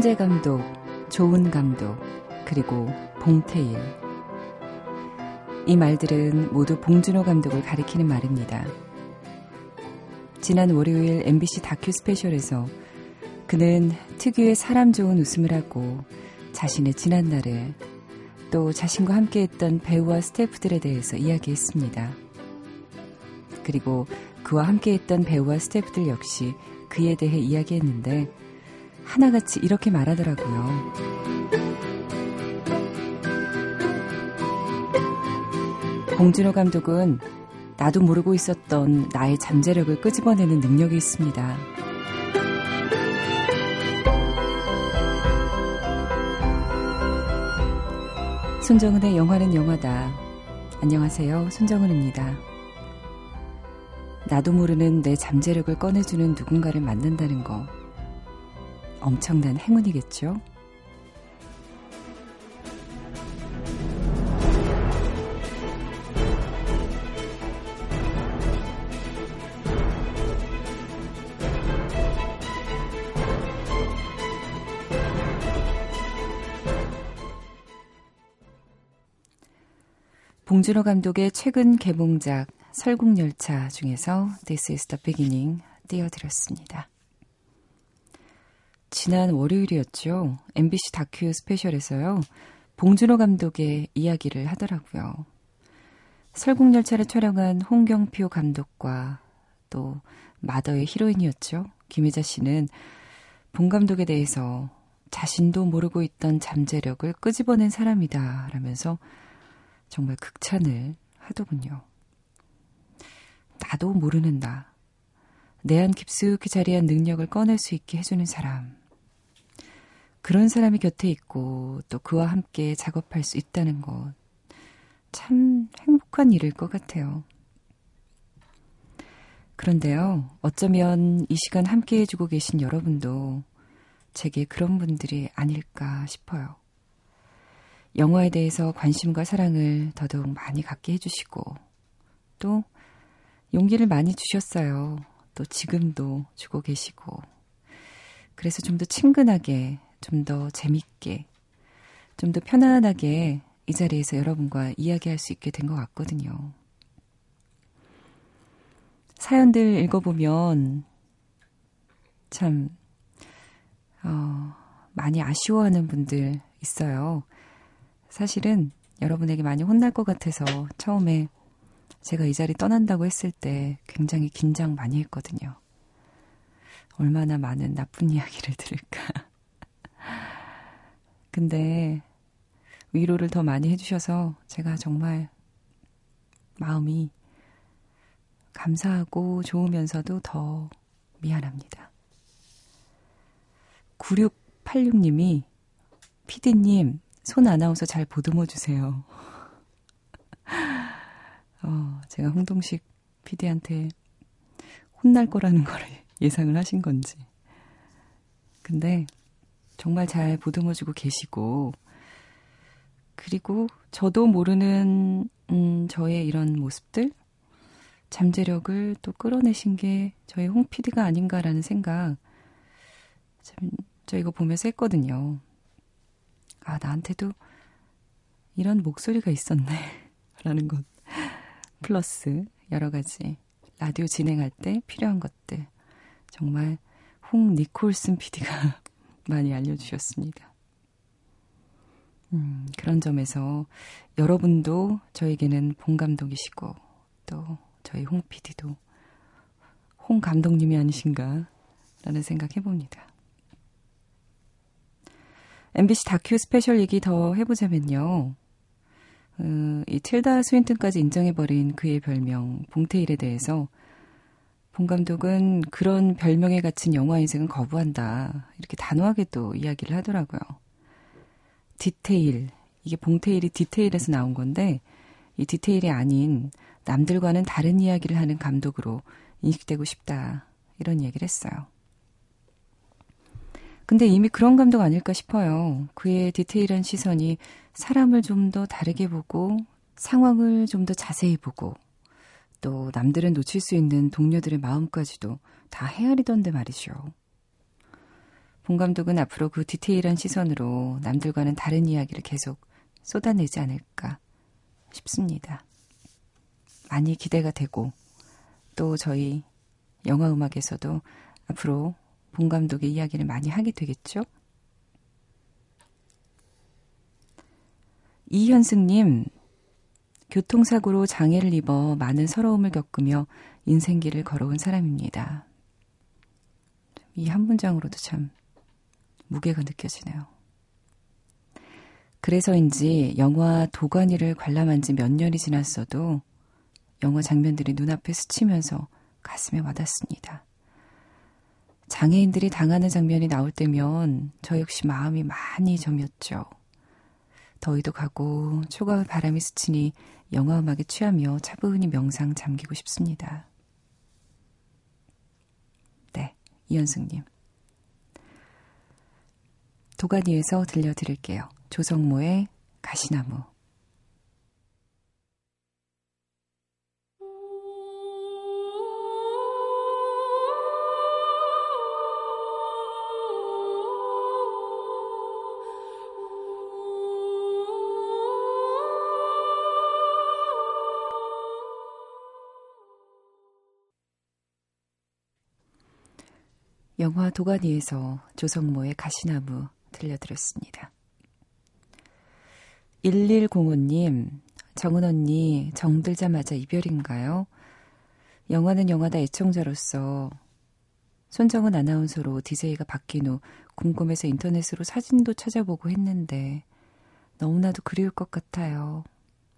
천재 감독, 좋은 감독, 그리고 봉태일. 이 말들은 모두 봉준호 감독을 가리키는 말입니다. 지난 월요일 MBC 다큐 스페셜에서 그는 특유의 사람 좋은 웃음을 하고 자신의 지난 날을 또 자신과 함께 했던 배우와 스태프들에 대해서 이야기했습니다. 그리고 그와 함께 했던 배우와 스태프들 역시 그에 대해 이야기했는데 하나같이 이렇게 말하더라고요. 봉준호 감독은 나도 모르고 있었던 나의 잠재력을 끄집어내는 능력이 있습니다. 손정은의 영화는 영화다. 안녕하세요. 손정은입니다. 나도 모르는 내 잠재력을 꺼내주는 누군가를 만난다는 거. 엄청난 행운이겠죠? 봉준호 감독의 최근 개봉작 설국열차 중에서 This is the beginning 띄워드렸습니다. 지난 월요일이었죠. MBC 다큐 스페셜에서요. 봉준호 감독의 이야기를 하더라고요. 설국열차를 촬영한 홍경표 감독과 또 마더의 히로인이었죠. 김혜자 씨는 봉 감독에 대해서 자신도 모르고 있던 잠재력을 끄집어낸 사람이다 라면서 정말 극찬을 하더군요. 나도 모르는 나. 내 안 깊숙이 자리한 능력을 꺼낼 수 있게 해주는 사람. 그런 사람이 곁에 있고 또 그와 함께 작업할 수 있다는 것. 참 행복한 일일 것 같아요. 그런데요, 어쩌면 이 시간 함께 해주고 계신 여러분도 제게 그런 분들이 아닐까 싶어요. 영화에 대해서 관심과 사랑을 더더욱 많이 갖게 해주시고, 또 용기를 많이 주셨어요. 또 지금도 주고 계시고. 그래서 좀 더 친근하게 좀 더 재밌게, 좀 더 편안하게 이 자리에서 여러분과 이야기할 수 있게 된 것 같거든요. 사연들 읽어보면 참, 어, 많이 아쉬워하는 분들 있어요. 사실은 여러분에게 많이 혼날 것 같아서 처음에 제가 이 자리 떠난다고 했을 때 굉장히 긴장 많이 했거든요. 얼마나 많은 나쁜 이야기를 들을까. 근데 위로를 더 많이 해주셔서 제가 정말 마음이 감사하고 좋으면서도 더 미안합니다. 9686님이 피디님 손 아나운서 잘 보듬어 주세요. 어, 제가 홍동식 피디한테 혼날 거라는 걸 예상을 하신 건지. 근데 정말 잘 보듬어주고 계시고, 그리고 저도 모르는, 음, 저의 이런 모습들, 잠재력을 또 끌어내신 게 저희 홍 PD가 아닌가라는 생각, 참, 저 이거 보면서 했거든요. 아, 나한테도 이런 목소리가 있었네. 라는 것. 플러스 여러 가지 라디오 진행할 때 필요한 것들. 정말 홍 니콜슨 PD가 많이 알려주셨습니다. 음, 그런 점에서 여러분도 저에게는 봉 감독이시고 또 저희 홍 PD도 홍 감독님이 아니신가 라는 생각 해봅니다. MBC 다큐 스페셜 얘기 더 해보자면요. 어, 이 틸다 스윈튼까지 인정해버린 그의 별명 봉태일에 대해서 봉 감독은 그런 별명에 갇힌 영화 인생은 거부한다. 이렇게 단호하게 또 이야기를 하더라고요. 디테일. 이게 봉테일이 디테일에서 나온 건데, 이 디테일이 아닌 남들과는 다른 이야기를 하는 감독으로 인식되고 싶다. 이런 얘기를 했어요. 근데 이미 그런 감독 아닐까 싶어요. 그의 디테일한 시선이 사람을 좀 더 다르게 보고 상황을 좀 더 자세히 보고 또 남들은 놓칠 수 있는 동료들의 마음까지도 다 헤아리던데 말이죠. 본 감독은 앞으로 그 디테일한 시선으로 남들과는 다른 이야기를 계속 쏟아내지 않을까 싶습니다. 많이 기대가 되고 또 저희 영화 음악에서도 앞으로 본 감독의 이야기를 많이 하게 되겠죠? 이현승님, 교통사고로 장애를 입어 많은 서러움을 겪으며 인생길을 걸어온 사람입니다. 이 한 문장으로도 참 무게가 느껴지네요. 그래서인지 영화 도가니를 관람한 지 몇 년이 지났어도 영화 장면들이 눈앞에 스치면서 가슴에 와닿습니다. 장애인들이 당하는 장면이 나올 때면 저 역시 마음이 많이 점였죠. 더위도 가고 초가을 바람이 스치니 영화 음악에 취하며 차분히 명상 잠기고 싶습니다. 네, 이현승님. 도가니에서 들려드릴게요. 조성모의 가시나무. 영화 도가니에서 조성모의 가시나무 들려드렸습니다. 1105님, 정은 언니, 정들자마자 이별인가요? 영화는 영화다 애청자로서 손정은 아나운서로 DJ가 바뀐 후 궁금해서 인터넷으로 사진도 찾아보고 했는데 너무나도 그리울 것 같아요.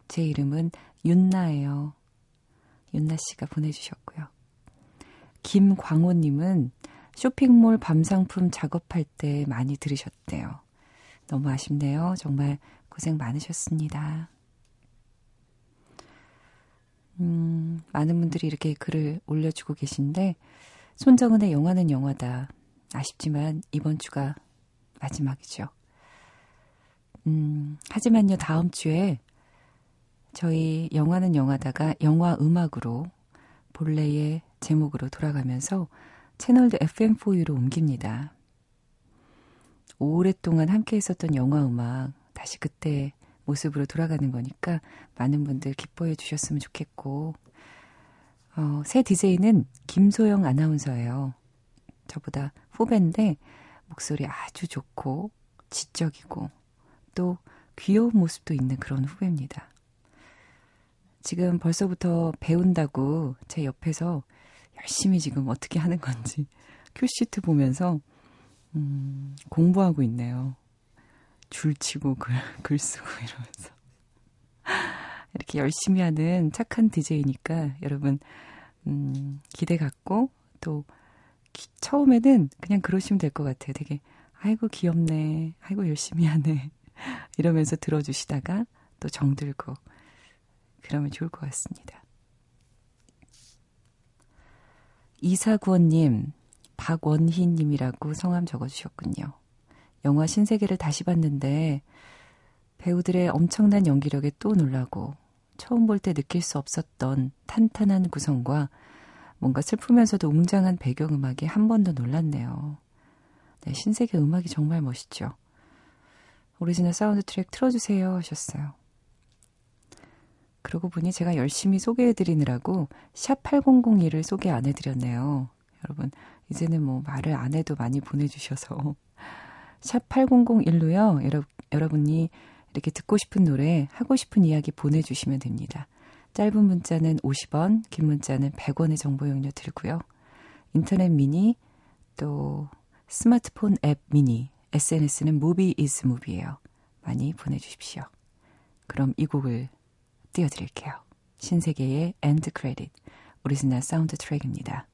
제 이름은 윤나예요. 윤나 씨가 보내주셨고요. 김광호님은 쇼핑몰 밤상품 작업할 때 많이 들으셨대요. 너무 아쉽네요. 정말 고생 많으셨습니다. 음, 많은 분들이 이렇게 글을 올려주고 계신데, 손정은의 영화는 영화다. 아쉽지만 이번 주가 마지막이죠. 음, 하지만요, 다음 주에 저희 영화는 영화다가 영화 음악으로 본래의 제목으로 돌아가면서 채널도 FM4U로 옮깁니다. 오랫동안 함께 했었던 영화 음악 다시 그때 모습으로 돌아가는 거니까 많은 분들 기뻐해 주셨으면 좋겠고 어, 새 DJ는 김소영 아나운서예요. 저보다 후배인데 목소리 아주 좋고 지적이고 또 귀여운 모습도 있는 그런 후배입니다. 지금 벌써부터 배운다고 제 옆에서 열심히 지금 어떻게 하는 건지 큐시트 보면서 음, 공부하고 있네요. 줄 치고 글, 글 쓰고 이러면서. 이렇게 열심히 하는 착한 DJ니까 여러분, 음, 기대 갖고 또 기, 처음에는 그냥 그러시면 될 것 같아요. 되게, 아이고 귀엽네. 아이고 열심히 하네. 이러면서 들어주시다가 또 정들고 그러면 좋을 것 같습니다. 이사구원님, 박원희님이라고 성함 적어주셨군요. 영화 신세계를 다시 봤는데 배우들의 엄청난 연기력에 또 놀라고 처음 볼 때 느낄 수 없었던 탄탄한 구성과 뭔가 슬프면서도 웅장한 배경음악에 한 번 더 놀랐네요. 네, 신세계 음악이 정말 멋있죠. 오리지널 사운드 트랙 틀어주세요 하셨어요. 그러고 보니 제가 열심히 소개해드리느라고 샵 8002를 소개 안 해드렸네요. 여러분, 이제는 뭐 말을 안 해도 많이 보내주셔서. 샵 8001로요. 여러, 여러분이 이렇게 듣고 싶은 노래, 하고 싶은 이야기 보내주시면 됩니다. 짧은 문자는 50원, 긴 문자는 100원의 정보 이용료 들고요. 인터넷 미니, 또 스마트폰 앱 미니, SNS는 무비 이즈 무비예요. 많이 보내주십시오. 그럼 이 곡을 띄워드릴게요. 신세계의 end credit, 오리지널 사운드 트랙입니다.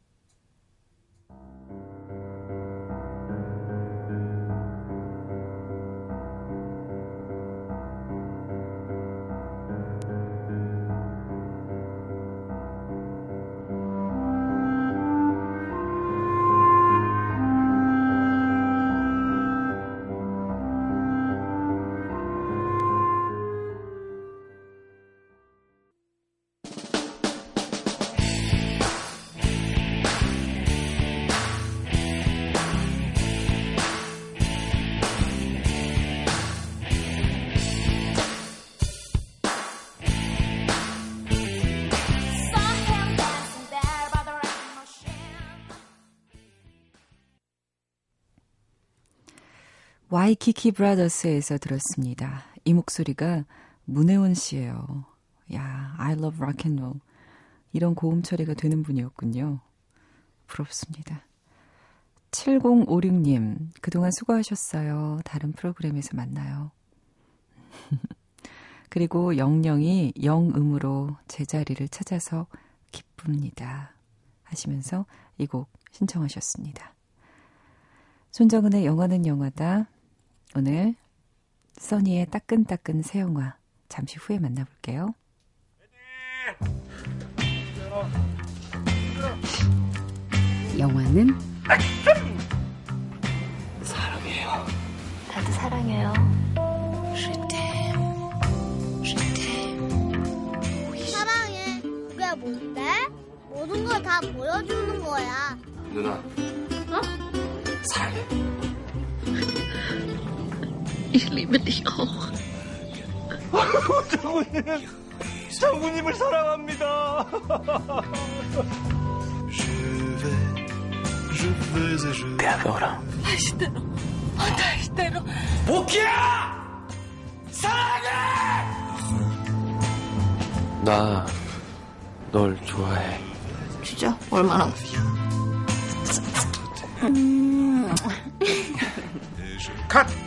와이키키 브라더스에서 들었습니다. 이 목소리가 문혜원 씨예요. 야, I love rock and roll. 이런 고음 처리가 되는 분이었군요. 부럽습니다. 7056님, 그동안 수고하셨어요. 다른 프로그램에서 만나요. 그리고 영영이 영음으로 제자리를 찾아서 기쁩니다. 하시면서 이 곡 신청하셨습니다. 손정은의 영화는 영화다. 오늘 써니의 따끈따끈 새 영화 잠시 후에 만나볼게요. 영화는 사랑해요. 나도 사랑해요. 사랑해. 그게 뭔데? 모든 걸 다 보여주는 거야. 누나. 어? 사랑해. Ich liebe dich auch. 장군님, 장군님을 사랑합니다. 대학교라. 다시대로. 어, 다시대로. 오키야! 사랑해! 나, 널 좋아해. 진짜? 얼마나? 컷!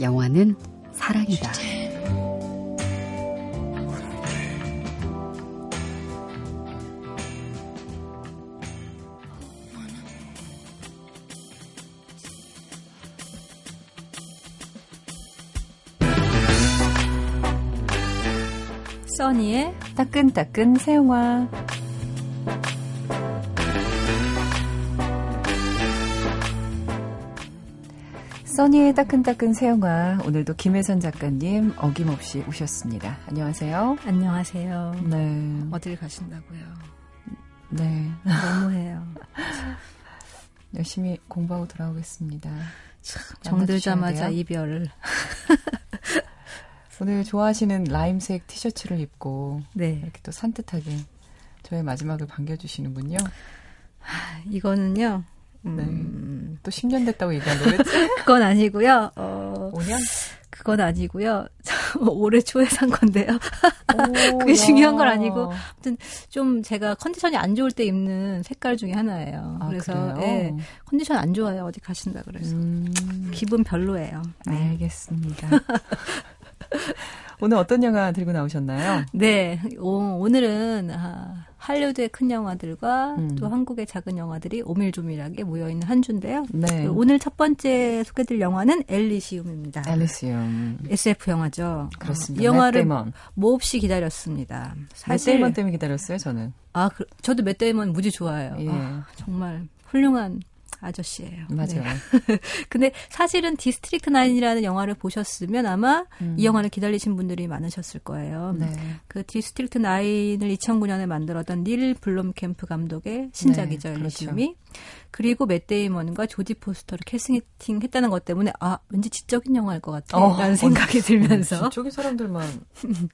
영화는 사랑이다. 써니의 따끈따끈 새 영화. 써니의 따끈따끈 새 영화. 오늘도 김혜선 작가님 어김없이 오셨습니다. 안녕하세요. 안녕하세요. 네. 어딜 가신다고요? 네. 너무해요. 열심히 공부하고 돌아오겠습니다. 정들자마자? 이별을. 오늘 좋아하시는 라임색 티셔츠를 입고 네. 이렇게 또 산뜻하게 저의 마지막을 반겨주시는군요. 이거는요. 네. 음, 또 10년 됐다고 얘기한 거겠지? 그건 아니고요. 어, 5년? 그건 아니고요. 올해 초에 산 건데요. 오, 그게 야. 중요한 건 아니고 좀 제가 컨디션이 안 좋을 때 입는 색깔 중에 하나예요. 아, 그래서? 예, 컨디션 안 좋아요. 어디 가신다 그래서 음, 기분 별로예요. 네. 알겠습니다. 오늘 어떤 영화 들고 나오셨나요? 네, 오, 오늘은 아, 할리우드의 큰 영화들과 음. 또 한국의 작은 영화들이 오밀조밀하게 모여 있는 한 주인데요. 네. 오늘 첫 번째 소개드릴 영화는 엘리시움입니다. 엘리시움. SF 영화죠. 그렇습니다. 이 영화를. 몹시 기다렸습니다. 맷 사실 데이먼 때문에 기다렸어요, 저는. 아, 그, 저도 맷 데이먼 무지 좋아해요. 예. 아, 정말 훌륭한 아저씨예요. 맞아요. 네. 근데 사실은 디스트릭트 9이라는 영화를 보셨으면 아마 음. 이 영화를 기다리신 분들이 많으셨을 거예요. 네. 그 디스트릭트 9을 2009년에 만들었던 닐 블롬캠프 감독의 신작이죠, 네, 엘리시움이. 그리고 맷 데이먼과 조디 포스터를 캐스팅 했다는 것 때문에 아, 왠지 지적인 영화일 것 같아. 어, 라는 생각이 들면서 지적인 사람들만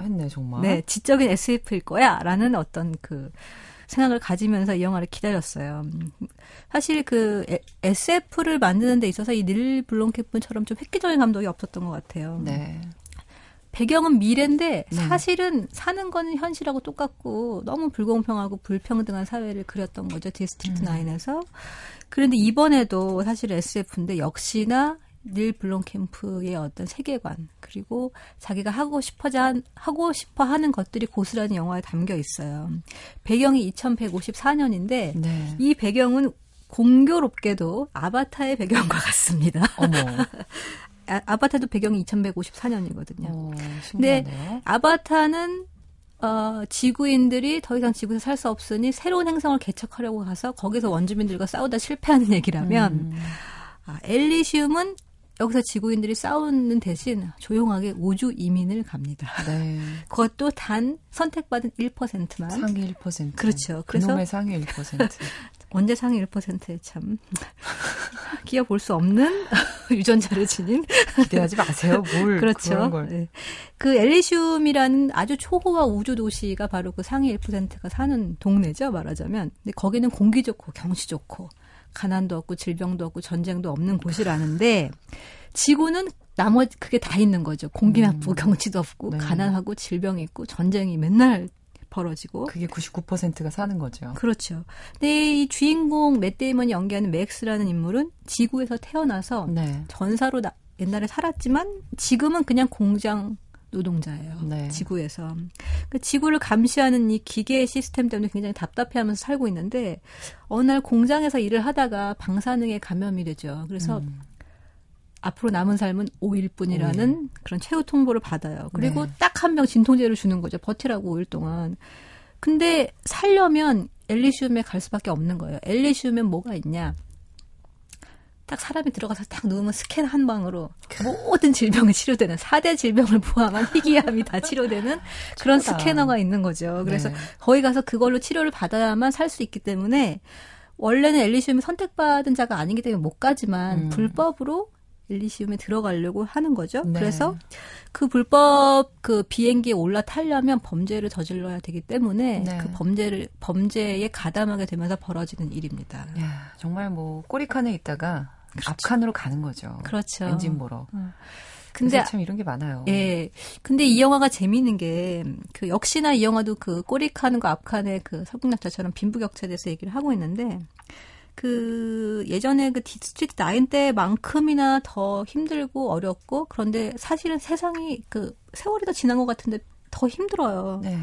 했네, 정말. 네, 지적인 SF일 거야. 라는 어떤 그 생각을 가지면서 이 영화를 기다렸어요. 음, 사실 그 에- SF를 만드는 데 있어서 이 닐 블롬캠프처럼 좀 획기적인 감독이 없었던 것 같아요. 네. 배경은 미래인데 네. 사실은 사는 거는 현실하고 똑같고 너무 불공평하고 불평등한 사회를 그렸던 거죠 디스트릭트 음. 나인에서 그런데 이번에도 사실 SF인데 역시나 닐 블롬캠프의 어떤 세계관 그리고 자기가 하고 싶어자 한- 하고 싶어 하는 것들이 고스란히 영화에 담겨 있어요. 배경이 2154년인데 네. 이 배경은 공교롭게도 아바타의 배경과 같습니다. 어머. 아, 아바타도 배경이 2154년이거든요. 어, 근데. 아바타는 어, 지구인들이 더 이상 지구에서 살 수 없으니 새로운 행성을 개척하려고 가서 거기서 원주민들과 싸우다 실패하는 얘기라면 음. 아, 엘리시움은 여기서 지구인들이 싸우는 대신 조용하게 우주 이민을 갑니다. 네. 그것도 단 선택받은 1%만. 상위 1%. 그렇죠. 그래서 그놈의 상위 1%. 언제 상위 1%에 참 끼어 볼 수 없는 유전자를 지닌 기대하지 마세요. 뭘 그렇죠. 네. 그 엘리시움이라는 아주 초호화 우주 도시가 바로 그 상위 1%가 사는 동네죠. 말하자면. 근데 거기는 공기 좋고 경치 좋고 가난도 없고 질병도 없고 전쟁도 없는 곳이라는데 지구는 나머지 그게 다 있는 거죠. 공기 나쁘고 음. 경치도 없고 네. 가난하고 질병이 있고 전쟁이 맨날 벌어지고 그게 99%가 사는 거죠. 그렇죠. 근데 이 주인공 맷 데이먼이 연기하는 맥스라는 인물은 지구에서 태어나서 네. 전사로 나, 옛날에 살았지만 지금은 그냥 공장 노동자예요. 네. 지구에서. 그 지구를 감시하는 이 기계 시스템 때문에 굉장히 답답해 하면서 살고 있는데 어느 날 공장에서 일을 하다가 방사능에 감염이 되죠. 그래서 음. 앞으로 남은 삶은 5일 뿐이라는 오 그런 최후 통보를 받아요. 그리고 네. 딱 한 병 진통제를 주는 거죠. 버티라고 5일 동안. 근데 살려면 엘리시움에 갈 수밖에 없는 거예요. 엘리시움엔 뭐가 있냐? 딱 사람이 들어가서 딱 누우면 스캔 한 방으로 모든 질병이 치료되는 4대 질병을 포함한 희귀암이 다 치료되는 그런 스캐너가 있는 거죠. 그래서 네. 거기 가서 그걸로 치료를 받아야만 살 수 있기 때문에 원래는 엘리시움이 선택받은 자가 아니기 때문에 못 가지만 음. 불법으로 엘리시움에 들어가려고 하는 거죠. 네. 그래서 그 불법 그 비행기에 올라타려면 범죄를 저질러야 되기 때문에 네. 그 범죄를 범죄에 가담하게 되면서 벌어지는 일입니다. 야, 정말 뭐 꼬리칸에 있다가 그렇죠. 앞칸으로 가는 거죠. 그렇죠. 엔진 보러. 어. 근데 참 이런 게 많아요. 예. 근데 이 영화가 재미있는 게 그 역시나 이 영화도 그 꼬리칸과 앞칸의 그 설국열차처럼 빈부격차에 대해서 얘기를 하고 있는데 그 예전에 그 디스트릭트 나인 때만큼이나 더 힘들고 어렵고 그런데 사실은 세상이 그 세월이 더 지난 것 같은데 더 힘들어요. 네.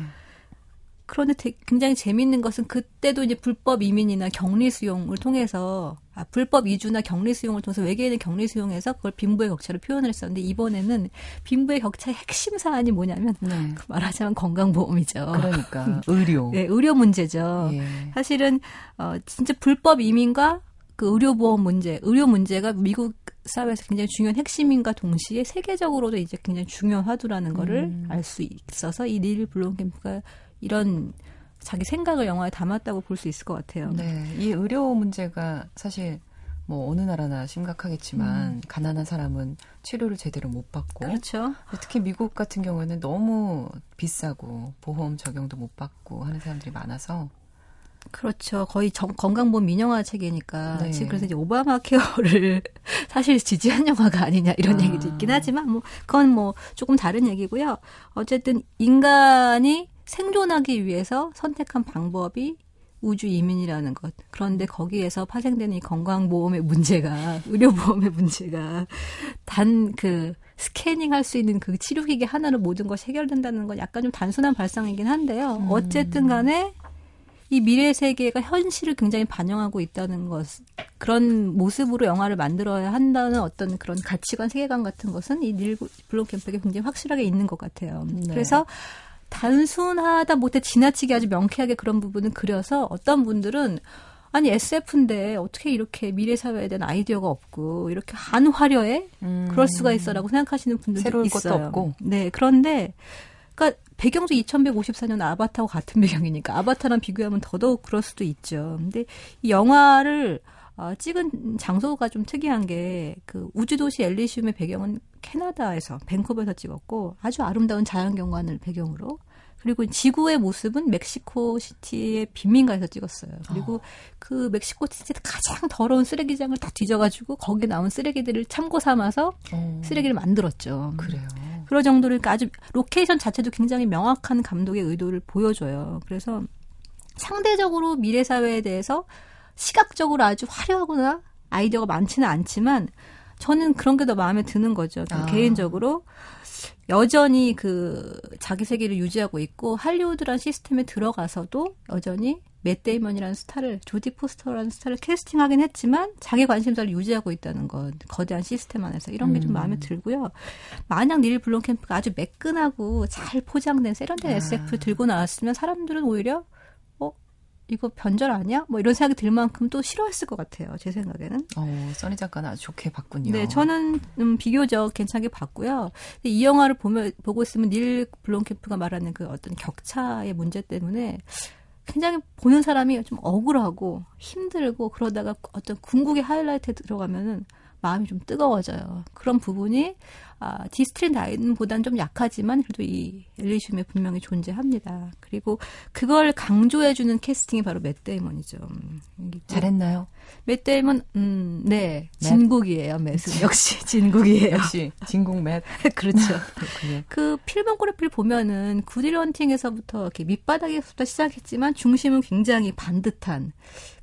그런데 되, 굉장히 재미있는 것은 그때도 이제 불법 이민이나 격리 수용을 통해서 아, 불법 이주나 격리 수용을 통해서 외계인의 격리 수용해서 그걸 빈부의 격차를 표현을 했었는데 이번에는 빈부의 격차의 핵심 사안이 뭐냐면 네. 그 말하자면 건강보험이죠. 그러니까 의료. 네, 의료 문제죠. 예. 사실은 어 진짜 불법 이민과 그 의료보험 문제, 의료 문제가 미국 사회에서 굉장히 중요한 핵심인가 동시에 세계적으로도 이제 굉장히 중요한 화두라는 거를 음. 알수 있어서 이 닐 블롬캠프가 이런 자기 생각을 영화에 담았다고 볼 수 있을 것 같아요. 네. 이 의료 문제가 사실 뭐 어느 나라나 심각하겠지만 음. 가난한 사람은 치료를 제대로 못 받고 그렇죠. 특히 미국 같은 경우에는 너무 비싸고 보험 적용도 못 받고 하는 사람들이 많아서 그렇죠. 거의 정, 건강보험 민영화 체계니까 네. 지금 그래서 이제 오바마 케어를 사실 지지한 영화가 아니냐 이런 아. 얘기도 있긴 하지만 뭐 그건 뭐 조금 다른 얘기고요. 어쨌든 인간이 생존하기 위해서 선택한 방법이 우주 이민이라는 것. 그런데 거기에서 파생되는 이 건강보험의 문제가, 의료보험의 문제가 단 그 스캐닝 할 수 있는 그 치료기기 하나로 모든 것이 해결된다는 건 약간 좀 단순한 발상이긴 한데요. 음. 어쨌든 간에 이 미래 세계가 현실을 굉장히 반영하고 있다는 것, 그런 모습으로 영화를 만들어야 한다는 어떤 그런 가치관, 세계관 같은 것은 이 닐 블록 캠프에 굉장히 확실하게 있는 것 같아요. 네. 그래서 단순하다 못해 지나치게 아주 명쾌하게 그런 부분을 그려서 어떤 분들은 아니 SF인데 어떻게 이렇게 미래 사회에 대한 아이디어가 없고 이렇게 한 화려해 음. 그럴 수가 있어라고 생각하시는 분들도 있어요. 것도 없고. 네, 그런데 그러니까 배경도 2154년 아바타와 같은 배경이니까 아바타랑 비교하면 더더욱 그럴 수도 있죠. 근데 이 영화를 어, 찍은 장소가 좀 특이한 게 그 우주도시 엘리시움의 배경은 캐나다에서 밴쿠버에서 찍었고 아주 아름다운 자연 경관을 배경으로 그리고 지구의 모습은 멕시코 시티의 빈민가에서 찍었어요. 그리고 어. 그 멕시코 시티의 가장 더러운 쓰레기장을 다 뒤져가지고 거기에 나온 쓰레기들을 참고 삼아서 어. 쓰레기를 만들었죠. 그래요. 그런 정도로 그러니까 아주 로케이션 자체도 굉장히 명확한 감독의 의도를 보여줘요. 그래서 상대적으로 미래 사회에 대해서 시각적으로 아주 화려하거나 아이디어가 많지는 않지만 저는 그런 게 더 마음에 드는 거죠. 아. 개인적으로 여전히 그 자기 세계를 유지하고 있고 할리우드란 시스템에 들어가서도 여전히 맷 데이먼이라는 스타를 조디 포스터라는 스타를 캐스팅하긴 했지만 자기 관심사를 유지하고 있다는 것 거대한 시스템 안에서 이런 게 좀 음. 마음에 들고요. 만약 닐 블롬캠프가 아주 매끈하고 잘 포장된 세련된 아. SF를 들고 나왔으면 사람들은 오히려 이거 변절 아니야? 뭐 이런 생각이 들 만큼 또 싫어했을 것 같아요. 제 생각에는. 어, 써니 작가는 아주 좋게 봤군요. 네, 저는 음, 비교적 괜찮게 봤고요. 이 영화를 보면 보고 있으면 닐 블롬캠프가 말하는 그 어떤 격차의 문제 때문에 굉장히 보는 사람이 좀 억울하고 힘들고 그러다가 어떤 궁극의 하이라이트에 들어가면은 마음이 좀 뜨거워져요. 그런 부분이 아, 디스트릭트 나인보다는 좀 약하지만 그래도 이 엘리시움에 분명히 존재합니다. 그리고 그걸 강조해주는 캐스팅이 바로 맷 데이먼이죠. 음, 잘했나요? 맷 데이먼, 음, 네. 진국이에요, 맷은. 역시 진국이에요. 역시 진국 맷. 그렇죠. 그 필모그래피를 보면은 굿 윌 헌팅에서부터 이렇게 밑바닥에서부터 시작했지만 중심은 굉장히 반듯한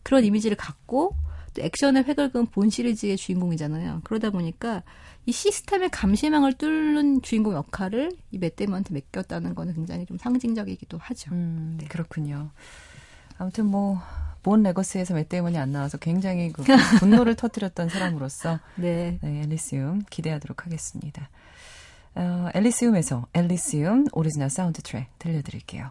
그런 이미지를 갖고 또 액션의 획을 그은 본 시리즈의 주인공이잖아요. 그러다 보니까 이 시스템의 감시망을 뚫는 주인공 역할을 이 맷데이먼한테 맡겼다는 거는 굉장히 좀 상징적이기도 하죠. 음, 네. 그렇군요. 아무튼 뭐, 본 레거시에서 맷데이먼이 안 나와서 굉장히 그 분노를 터뜨렸던 사람으로서 네. 네, 엘리시움 기대하도록 하겠습니다. 어, 엘리시움에서 엘리시움 오리지널 사운드 트랙 들려드릴게요.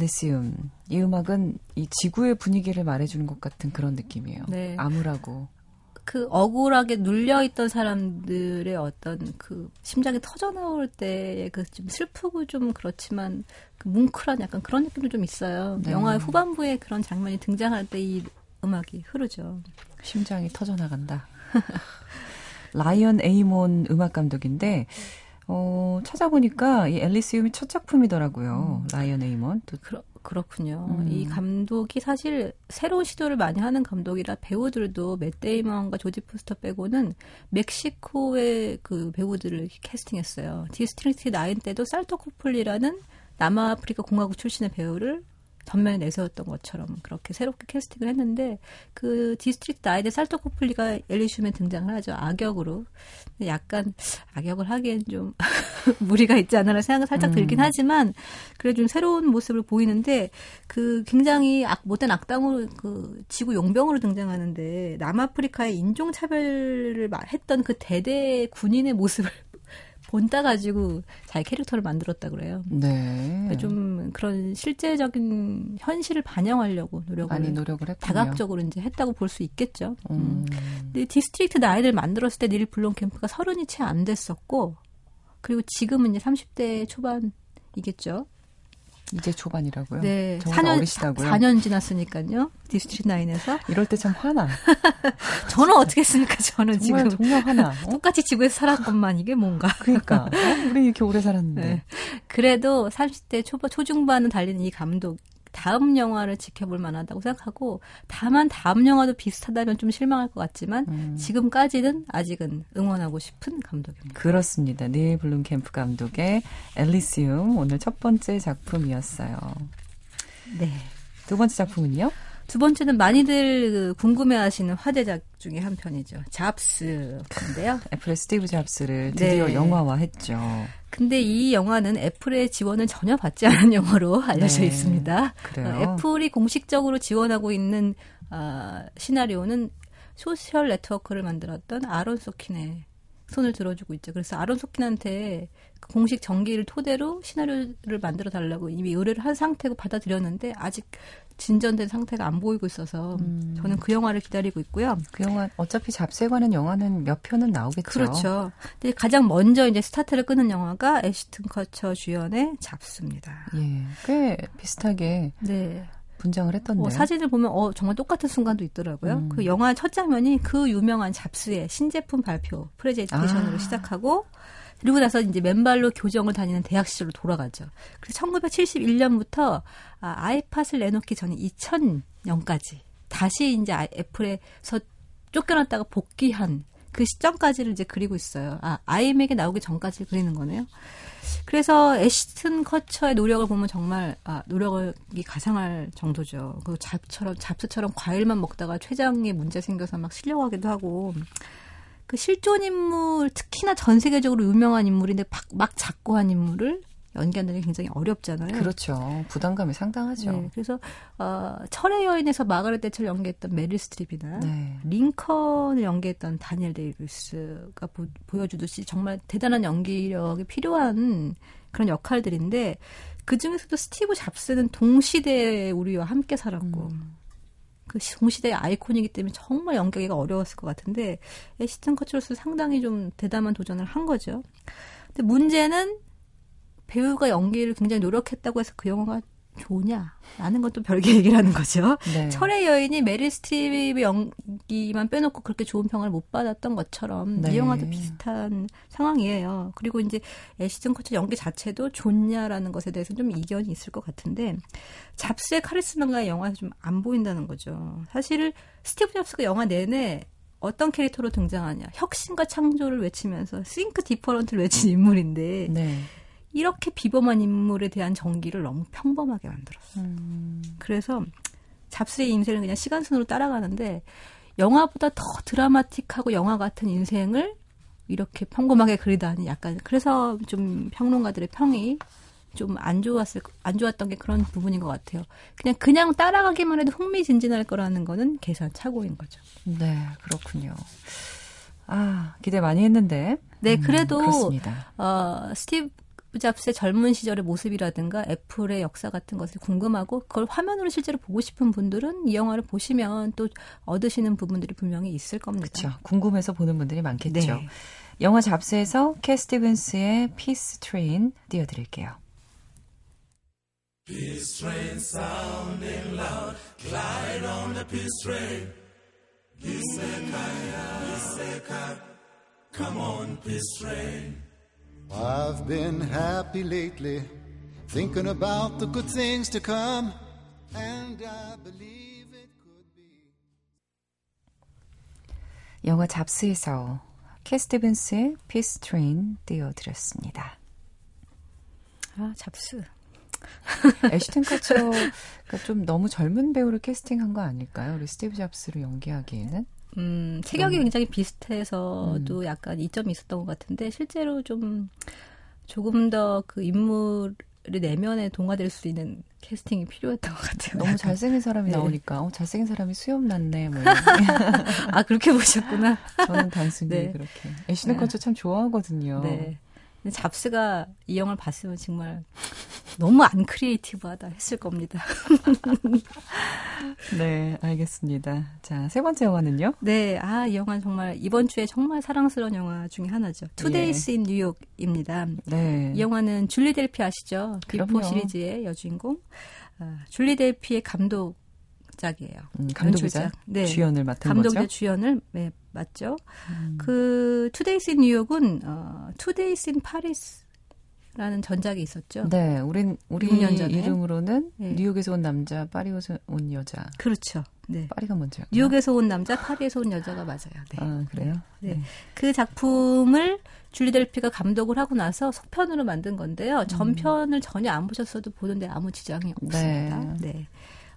엘리시움. 이 음악은 이 지구의 분위기를 말해주는 것 같은 그런 느낌이에요. 네. 암울하고. 그 억울하게 눌려있던 사람들의 어떤 그 심장이 터져 나올 때의 그 좀 슬프고 좀 그렇지만 그 뭉클한 약간 그런 느낌도 좀 있어요. 네. 영화의 후반부에 그런 장면이 등장할 때 이 음악이 흐르죠. 심장이 터져 나간다. 라이언 에이몬 음악 감독인데 어, 찾아보니까 이 엘리시움이 첫 작품이더라고요. 음. 라이언 에이먼. 또 그러, 그렇군요. 음. 이 감독이 사실 새로운 시도를 많이 하는 감독이라 배우들도 맷 데이먼과 조디 포스터 빼고는 멕시코의 그 배우들을 캐스팅했어요. 디스트릭트 나인 때도 샬토 코플리라는 남아프리카 공화국 출신의 배우를 전면에 내세웠던 것처럼 그렇게 새롭게 캐스팅을 했는데 그 디스트릭트 나인의 샬토 코플리가 엘리시움에 등장을 하죠 악역으로 약간 악역을 하기엔 좀 무리가 있지 않나라는 생각은 살짝 들긴 음. 하지만 그래 좀 새로운 모습을 보이는데 그 굉장히 악 못된 악당으로 그 지구 용병으로 등장하는데 남아프리카의 인종 차별을 했던 그 대대 군인의 모습을 본따 가지고 자기 캐릭터를 만들었다 그래요. 네. 그러니까 좀 그런 실제적인 현실을 반영하려고 노력을 많이 노력을 했군요. 다각적으로 이제 했다고 볼 수 있겠죠. 음. 근데 디스트릭트 나인을 만들었을 때 닐 블롬캠프가 서른이 채 안 됐었고 그리고 지금은 이제 30대 초반이겠죠. 이제 초반이라고요? 네. 4년, 어리시다고요? 4년 지났으니까요. 디스트릭트 나인에서. 이럴 때 참 화나. 저는 어떻게 했습니까? 저는 정말, 지금. 정말 화나. 어? 똑같이 지구에서 살았건만 이게 뭔가. 그러니까. 어? 우리 이렇게 오래 살았는데. 네. 그래도 30대 초, 초중반은 달리는 이 감독, 다음 영화를 지켜볼 만하다고 생각하고 다만 다음 영화도 비슷하다면 좀 실망할 것 같지만 음. 지금까지는 아직은 응원하고 싶은 감독입니다. 그렇습니다. 닐 블룸캠프 감독의 엘리시움 오늘 첫 번째 작품이었어요. 네. 두 번째 작품은요? 두 번째는 많이들 그 궁금해하시는 화제작 중에 한 편이죠. 잡스인데요. 애플의 스티브 잡스를 드디어 네. 영화화했죠. 근데 이 영화는 애플의 지원을 전혀 받지 않은 영화로 알려져 네. 있습니다. 그래요? 어, 애플이 공식적으로 지원하고 있는 어, 시나리오는 소셜 네트워크를 만들었던 아론 소킨의 손을 들어주고 있죠. 그래서 아론 소킨한테 그 공식 전기를 토대로 시나리오를 만들어 달라고 이미 의뢰를 한 상태고 받아들였는데 아직 진전된 상태가 안 보이고 있어서 음. 저는 그 영화를 기다리고 있고요. 그 영화 어차피 잡스에 관한 영화는 몇 편은 나오겠죠. 그렇죠. 근데 가장 먼저 이제 스타트를 끊는 영화가 애시튼 커처 주연의 잡스입니다. 예, 꽤 비슷하게 네. 분장을 했던데. 어, 사진을 보면 어 정말 똑같은 순간도 있더라고요. 음. 그 영화 첫 장면이 그 유명한 잡스의 신제품 발표 프레젠테이션으로 아. 시작하고 그리고 나서 이제 맨발로 교정을 다니는 대학 시절로 돌아가죠. 그래서 1971년부터 아, 아이팟을 내놓기 전에 2000년까지 다시 이제 애플에서 쫓겨났다가 복귀한 그 시점까지를 이제 그리고 있어요. 아, 아이맥에 나오기 전까지 그리는 거네요. 그래서 애시튼 커처의 노력을 보면 정말 아, 노력이 가상할 정도죠. 그 잡처럼 잡스처럼 과일만 먹다가 췌장에 문제 생겨서 막 실려가기도 하고 그 실존 인물 특히나 전 세계적으로 유명한 인물인데 막, 막 작고한 인물을 연기하는 게 굉장히 어렵잖아요. 그렇죠. 부담감이 상당하죠. 네, 그래서 어, 철의 여인에서 마가렛 대처를 연기했던 메릴 스트립이나 네. 링컨을 연기했던 다니엘 데이 루이스가 보, 보여주듯이 정말 대단한 연기력이 필요한 그런 역할들인데 그 중에서도 스티브 잡스는 동시대에 우리와 함께 살았고 음. 그 동시대의 아이콘이기 때문에 정말 연기하기가 어려웠을 것 같은데 에시튼 커처로서 상당히 좀 대담한 도전을 한 거죠. 근데 문제는 배우가 연기를 굉장히 노력했다고 해서 그 영화가 좋냐? 라는 것도 별개 얘기라는 거죠. 네. 철의 여인이 메릴 스트립의 연기만 빼놓고 그렇게 좋은 평을 못 받았던 것처럼 네. 이 영화도 비슷한 상황이에요. 그리고 이제 애시튼 커처 연기 자체도 좋냐라는 것에 대해서 좀 이견이 있을 것 같은데 잡스의 카리스마가 영화에서 좀 안 보인다는 거죠. 사실 스티브 잡스가 영화 내내 어떤 캐릭터로 등장하냐 혁신과 창조를 외치면서 Think Different를 외친 인물인데 네. 이렇게 비범한 인물에 대한 전기를 너무 평범하게 만들었어요. 음, 그래서 잡스의 인생을 그냥 시간순으로 따라가는데 영화보다 더 드라마틱하고 영화 같은 인생을 이렇게 평범하게 그리다니 약간 그래서 좀 평론가들의 평이 좀 안 좋았을 안 좋았던 게 그런 부분인 것 같아요. 그냥 그냥 따라가기만 해도 흥미진진할 거라는 거는 계산 착오인 거죠. 네, 그렇군요. 아, 기대 많이 했는데. 네, 음, 그래도 그렇습니다. 어, 스티브 잡스의 젊은 시절의 모습이라든가 애플의 역사 같은 것을 궁금하고 그걸 화면으로 실제로 보고 싶은 분들은 이 영화를 보시면 또 얻으시는 부분들이 분명히 있을 겁니다. 그렇죠. 궁금해서 보는 분들이 많겠죠. 네. 영화 잡스에서 캣 스티븐스의 Peace Train 띄워드릴게요. I've been happy lately, thinking about the good things to come, and I believe it could be. 영화 잡스에서 캣 스티븐스의 Peace Train 띄워드렸습니다. 아, 잡스. 애시튼 커처가 좀 너무 젊은 배우를 캐스팅한 거 아닐까요? 우리 스티브 잡스를 연기하기에는? 음, 체격이 너무- 굉장히 비슷해서도 약간 이점이 있었던 것 같은데 실제로 좀 조금 더 그 인물의 내면에 동화될 수 있는 캐스팅이 필요했던 것 같아요. 너무 잘생긴 사람이 네. 나오니까 어, 잘생긴 사람이 수염 났네. 뭐 아 그렇게 보셨구나. 저는 단순히 네. 그렇게. 애시튼 커처 참 좋아하거든요. 네. 잡스가 이 영화를 봤으면 정말 너무 안 크리에이티브하다 했을 겁니다. 네, 알겠습니다. 자, 세 번째 영화는요? 네, 아, 이 영화는 정말 이번 주에 정말 사랑스러운 영화 중에 하나죠. 예. In New York입니다. 네. 이 영화는 줄리 델피 아시죠? 비포. 시리즈의 여주인공. 아, 줄리 델피의 감독 작이에요. 음, 감독이자. 네. 주연을 맡은 감독이자 거죠? 주연을 네, 맞죠. 음. 그 in New York은 어, Two Days in Paris라는 전작이 있었죠. 네, 우린 우리 6년 전에. 이름으로는 네. 뉴욕에서 온 남자, 파리에서 온 여자. 그렇죠. 네. 파리가 먼저요. 뉴욕에서 온 남자, 파리에서 온 여자가 맞아요. 네. 아, 그래요? 네. 그 작품을 줄리 델피가 감독을 하고 나서 속편으로 만든 건데요. 전편을 전혀 안 보셨어도 보는데 아무 지장이 없습니다. 네.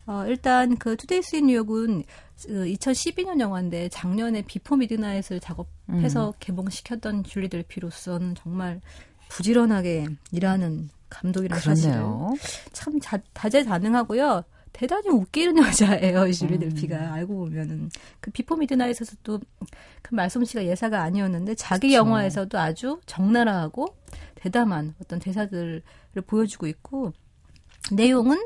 어, 일단 그 Two Days in New York은 2012년 영화인데 작년에 비포 미드나잇을 작업해서 개봉시켰던 줄리 델피로서는 정말 부지런하게 일하는 감독이라는 사실을 그렇네요. 참 자, 다재다능하고요. 대단히 웃기는 여자예요, 줄리 델피가 알고 보면은 그 비포 미드나잇에서도 그 말솜씨가 예사가 아니었는데 자기 그쵸. 영화에서도 아주 적나라하고 대담한 어떤 대사들을 보여주고 있고 내용은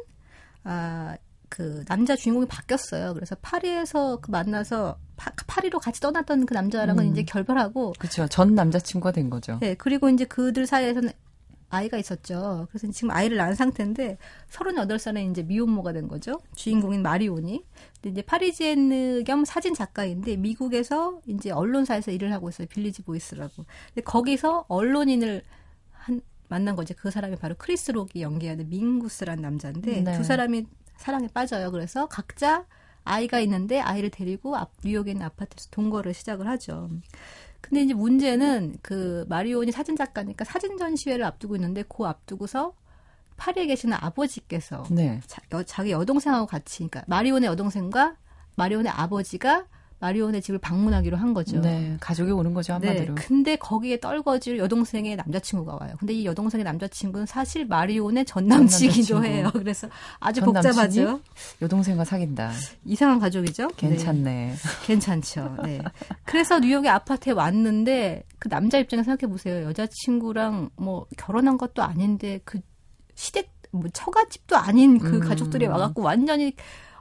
아 그 남자 주인공이 바뀌었어요. 그래서 파리에서 그 만나서 파, 파리로 같이 떠났던 그 남자랑은 음. 이제 결별하고 그렇죠. 전 남자친구가 된 거죠. 네, 그리고 이제 그들 사이에서는 아이가 있었죠. 그래서 지금 아이를 낳은 상태인데 38살에 이제 미혼모가 된 거죠. 주인공인 마리온이. 근데 이제 파리지엔 겸 사진 작가인데 미국에서 이제 언론사에서 일을 하고 있어요. 빌리지 보이스라고. 근데 거기서 언론인을 한 만난 거죠. 그 사람이 바로 크리스 록이 연기하는 밍구스라는 남자인데 네. 두 사람이 사랑에 빠져요. 그래서 각자 아이가 있는데 아이를 데리고 앞, 뉴욕에 있는 아파트에서 동거를 시작을 하죠. 근데 이제 문제는 그 마리온이 사진 작가니까 사진 전시회를 앞두고 있는데 그 앞두고서 파리에 계시는 아버지께서 네. 자, 여, 자기 여동생하고 같이 그러니까 마리온의 여동생과 마리온의 아버지가 마리온의 집을 방문하기로 한 거죠. 네, 가족이 오는 거죠 한마디로. 네, 근데 거기에 떨거질 여동생의 남자친구가 와요. 근데 이 여동생의 남자친구는 사실 마리온의 전 남친이기도. 해요. 그래서 아주 전 복잡하죠. 여동생과 사귄다. 이상한 가족이죠. 괜찮네. 네, 괜찮죠. 네. 그래서 뉴욕의 아파트에 왔는데 그 남자 입장에 생각해 보세요. 여자친구랑 뭐 결혼한 것도 아닌데 그 시댁 뭐 처갓집도 아닌 그 음. 가족들이 와갖고 완전히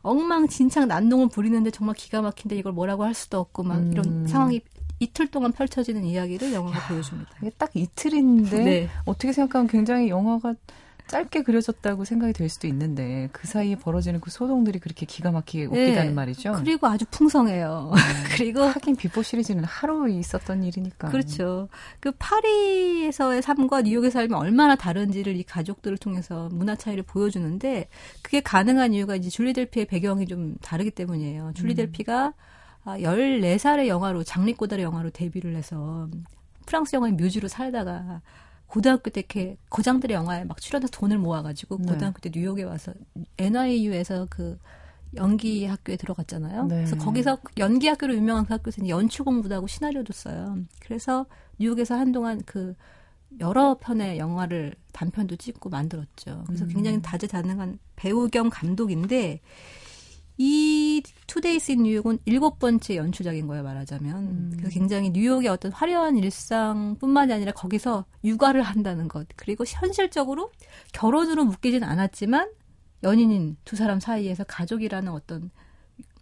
엉망진창 난동을 부리는데 정말 기가 막힌데 이걸 뭐라고 할 수도 없고 막 음. 이런 상황이 이틀 동안 펼쳐지는 이야기를 영화가 보여줍니다. 이게 딱 이틀인데 네. 어떻게 생각하면 굉장히 영화가 짧게 그려졌다고 생각이 될 수도 있는데 그 사이에 벌어지는 그 소동들이 그렇게 기가 막히게 웃기다는 네. 말이죠. 그리고 아주 풍성해요. 그리고 하긴 비포 시리즈는 하루 있었던 일이니까. 그렇죠. 그 파리에서의 삶과 뉴욕의 삶이 얼마나 다른지를 이 가족들을 통해서 문화 차이를 보여주는데 그게 가능한 이유가 이제 줄리 델피의 배경이 좀 다르기 때문이에요. 줄리 음. 델피가 아, 14살의 영화로 장리꼬다의 영화로 데뷔를 해서 프랑스 영화의 뮤즈로 살다가 고등학교 때 이렇게 고장들의 영화에 막 출연해서 돈을 모아가지고 네. 고등학교 때 뉴욕에 와서 NYU에서 그 연기 학교에 들어갔잖아요. 네. 그래서 거기서 연기 학교로 유명한 그 학교에서 연출 공부도 하고 시나리오도 써요. 그래서 뉴욕에서 한동안 그 여러 편의 영화를 단편도 찍고 만들었죠. 그래서 음. 굉장히 다재다능한 배우 겸 감독인데 이 Two Days in New York은 일곱 번째 연출작인 거예요, 말하자면. 음. 그래서 굉장히 뉴욕의 어떤 화려한 일상뿐만이 아니라 거기서 육아를 한다는 것. 그리고 현실적으로 결혼으로 묶이진 않았지만 연인인 두 사람 사이에서 가족이라는 어떤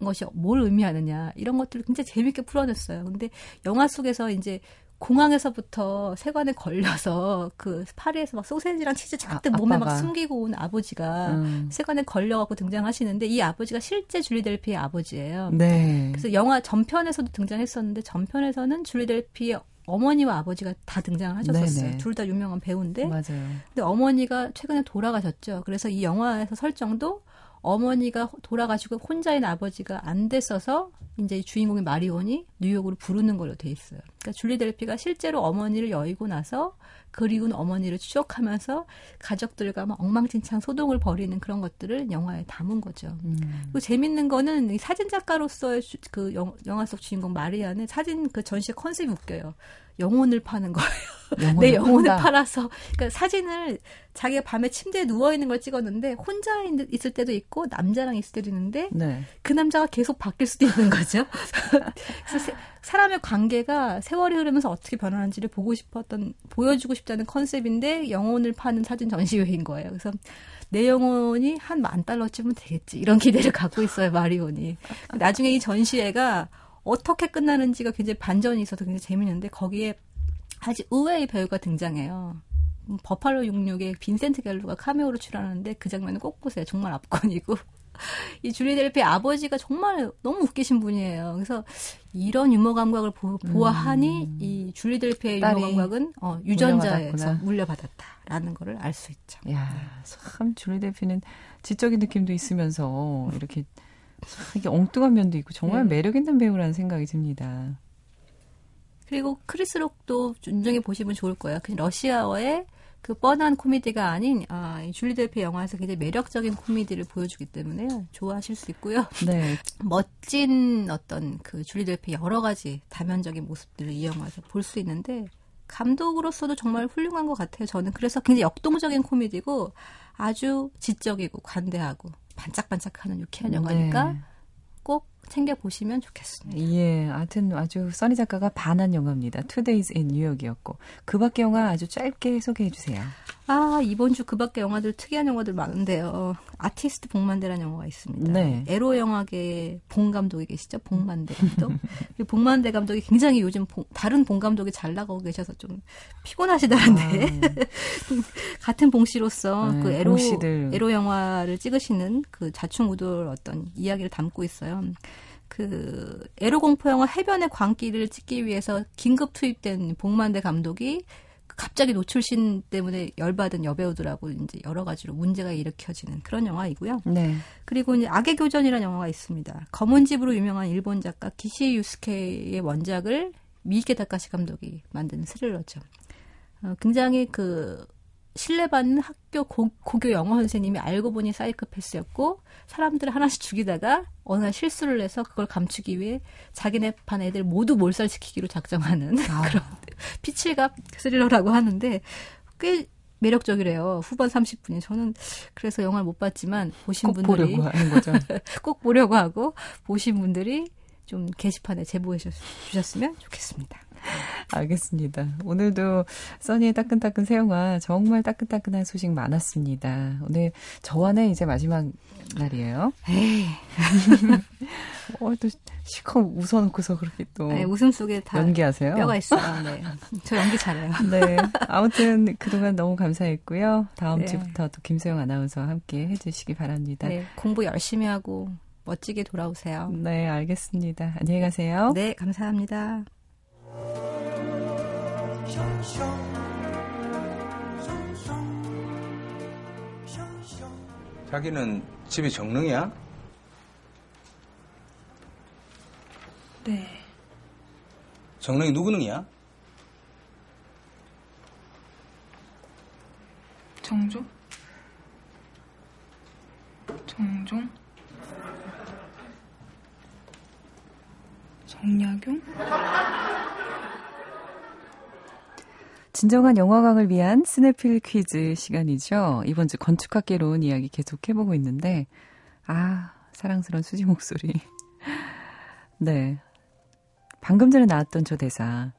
것이 뭘 의미하느냐 이런 것들을 굉장히 재밌게 풀어냈어요. 근데 영화 속에서 이제 공항에서부터 세관에 걸려서 그 파리에서 막 소세지랑 치즈 잔뜩 아, 몸에 막 아빠가. 숨기고 온 아버지가 음. 세관에 걸려갖고 등장하시는데 이 아버지가 실제 줄리 델피의 아버지예요. 네. 그래서 영화 전편에서도 등장했었는데 전편에서는 줄리 델피의 어머니와 아버지가 다 등장을 하셨었어요. 둘 다 유명한 배우인데 맞아요. 근데 어머니가 최근에 돌아가셨죠. 그래서 이 영화에서 설정도 어머니가 돌아가시고 혼자인 아버지가 안 됐어서 이제 이 주인공의 마리온이 뉴욕으로 부르는 걸로 돼 있어요. 그러니까 줄리 델피가 실제로 어머니를 여의고 나서 그리운 어머니를 추억하면서 가족들과 막 엉망진창 소동을 벌이는 그런 것들을 영화에 담은 거죠. 음. 그리고 재밌는 거는 이 사진 작가로서의 주- 그 영, 영화 속 주인공 마리아는 사진 그 전시 컨셉이 웃겨요. 영혼을 파는 거예요. 영혼을 내 영혼을 판다. 팔아서 그러니까 사진을 자기가 밤에 침대에 누워 있는 걸 찍었는데 혼자 있- 있을 때도 있고 남자랑 있을 때도 있는데 네. 그 남자가 계속 바뀔 수도 있는 거죠. 그래서 세- 사람의 관계가 세월이 흐르면서 어떻게 변하는지를 보고 싶었던 보여주고 싶다는 컨셉인데 영혼을 파는 사진 전시회인 거예요. 그래서 내 영혼이 한 만 달러쯤은 되겠지 이런 기대를 갖고 있어요 마리온이. 나중에 이 전시회가 어떻게 끝나는지가 굉장히 반전이 있어서 굉장히 재밌는데 거기에 아주 의외의 배우가 등장해요. 음, 버팔로 66의 빈센트 갤로가 카메오로 출연하는데 그 장면은 꼭 보세요. 정말 압권이고. 이 줄리 델피의 아버지가 정말 너무 웃기신 분이에요. 그래서 이런 유머 감각을 보, 보아하니 이 줄리 델피의 유머 음. 감각은 어, 유전자에서 물려받았구나. 물려받았다 라는 거를 알 수 있죠. 야, 참 줄리 델피는 지적인 느낌도 있으면서 이렇게 참 이게 엉뚱한 면도 있고 정말 네. 매력 있는 배우라는 생각이 듭니다. 그리고 크리스 록도 눈여겨 보시면 좋을 거예요. 그 Rush Hour의 그 뻔한 코미디가 아닌 아, 이 줄리 델피 영화에서 굉장히 매력적인 코미디를 보여주기 때문에 좋아하실 수 있고요. 네. 멋진 어떤 그 줄리 델피 여러 가지 다면적인 모습들을 이 영화에서 볼 수 있는데 감독으로서도 정말 훌륭한 것 같아요. 저는 그래서 굉장히 역동적인 코미디고 아주 지적이고 관대하고 반짝반짝하는 유쾌한 영화니까 네. 꼭 챙겨 보시면 좋겠습니다. 예, 하여튼 아주 써니 작가가 반한 영화입니다. Two Days in 뉴욕이었고 그 밖에 영화 아주 짧게 소개해 주세요. 아 이번 주 그 밖에 영화들 특이한 영화들 많은데요. 아티스트 복만대라는 영화가 있습니다. 네. 에로 영화계 봉 감독이 계시죠? 봉만대 감독. 이 봉만대 감독이 굉장히 요즘 봉- 다른 봉 감독이 잘 나가고 계셔서 좀 피곤하시다는데 같은 봉 씨로서 아. 네, 그 에로. 에로 영화를 찍으시는 그 자충우돌 어떤 이야기를 담고 있어요. 그 에로 공포 영화 해변의 광기를 찍기 위해서 긴급 투입된 봉만대 감독이 갑자기 노출신 때문에 열받은 여배우들하고 이제 여러 가지로 문제가 일으켜지는 그런 영화이고요. 네. 그리고 이제 악의 교전이라는 영화가 있습니다. 검은 집으로 유명한 일본 작가 기시 유스케의 원작을 미ike 다카시 감독이 만든 스릴러죠. 어, 굉장히 그 신뢰받는 학교 고, 고교 영어 선생님이 알고 보니 사이코패스였고 사람들을 하나씩 죽이다가 어느 날 실수를 해서 그걸 감추기 위해 자기네 반 애들 모두 몰살시키기로 작정하는 아. 그런 피칠갑 스릴러라고 하는데 꽤 매력적이래요. 후반 30분이. 저는 그래서 영화를 못 봤지만 보신 꼭 분들이 보려고 하는 거죠. 꼭 보려고 하고 보신 분들이 좀 게시판에 제보해 주셨으면 좋겠습니다. 알겠습니다. 오늘도 써니의 따끈따끈 새 영화 정말 따끈따끈한 소식 많았습니다. 오늘 저와는 이제 마지막 날이에요. 에이. 어, 또 시커 웃어놓고서 그렇게 또. 네, 웃음 속에 다. 연기하세요? 뼈가 있어요. 네. 저 연기 잘해요. 네. 아무튼 그동안 너무 감사했고요. 다음 네. 주부터 또 김소영 아나운서와 함께 해주시기 바랍니다. 네. 공부 열심히 하고 멋지게 돌아오세요. 네, 알겠습니다. 안녕히 가세요. 네, 감사합니다. 자기는 집이 정릉이야? 네. 정릉이 누구 능이야? 정종? 정종? 정약용? 진정한 영화광을 위한 스네필 퀴즈 시간이죠. 이번 주 건축학개론 이야기 계속 해보고 있는데, 아, 사랑스러운 수지 목소리. 네. 방금 전에 나왔던 저 대사.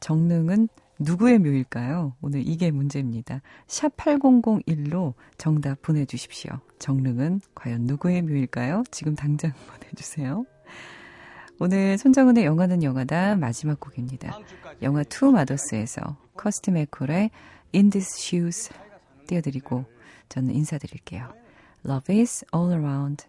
정릉은 누구의 묘일까요? 오늘 이게 문제입니다. 샵 8001로 정답 보내주십시오. 정릉은 과연 누구의 묘일까요? 지금 당장 보내주세요. 오늘 손정은의 영화는 영화다 마지막 곡입니다. 영화 Two Mothers에서 커스티 맥콜의 In These Shoes 띄워드리고 저는 인사드릴게요. Love is all around.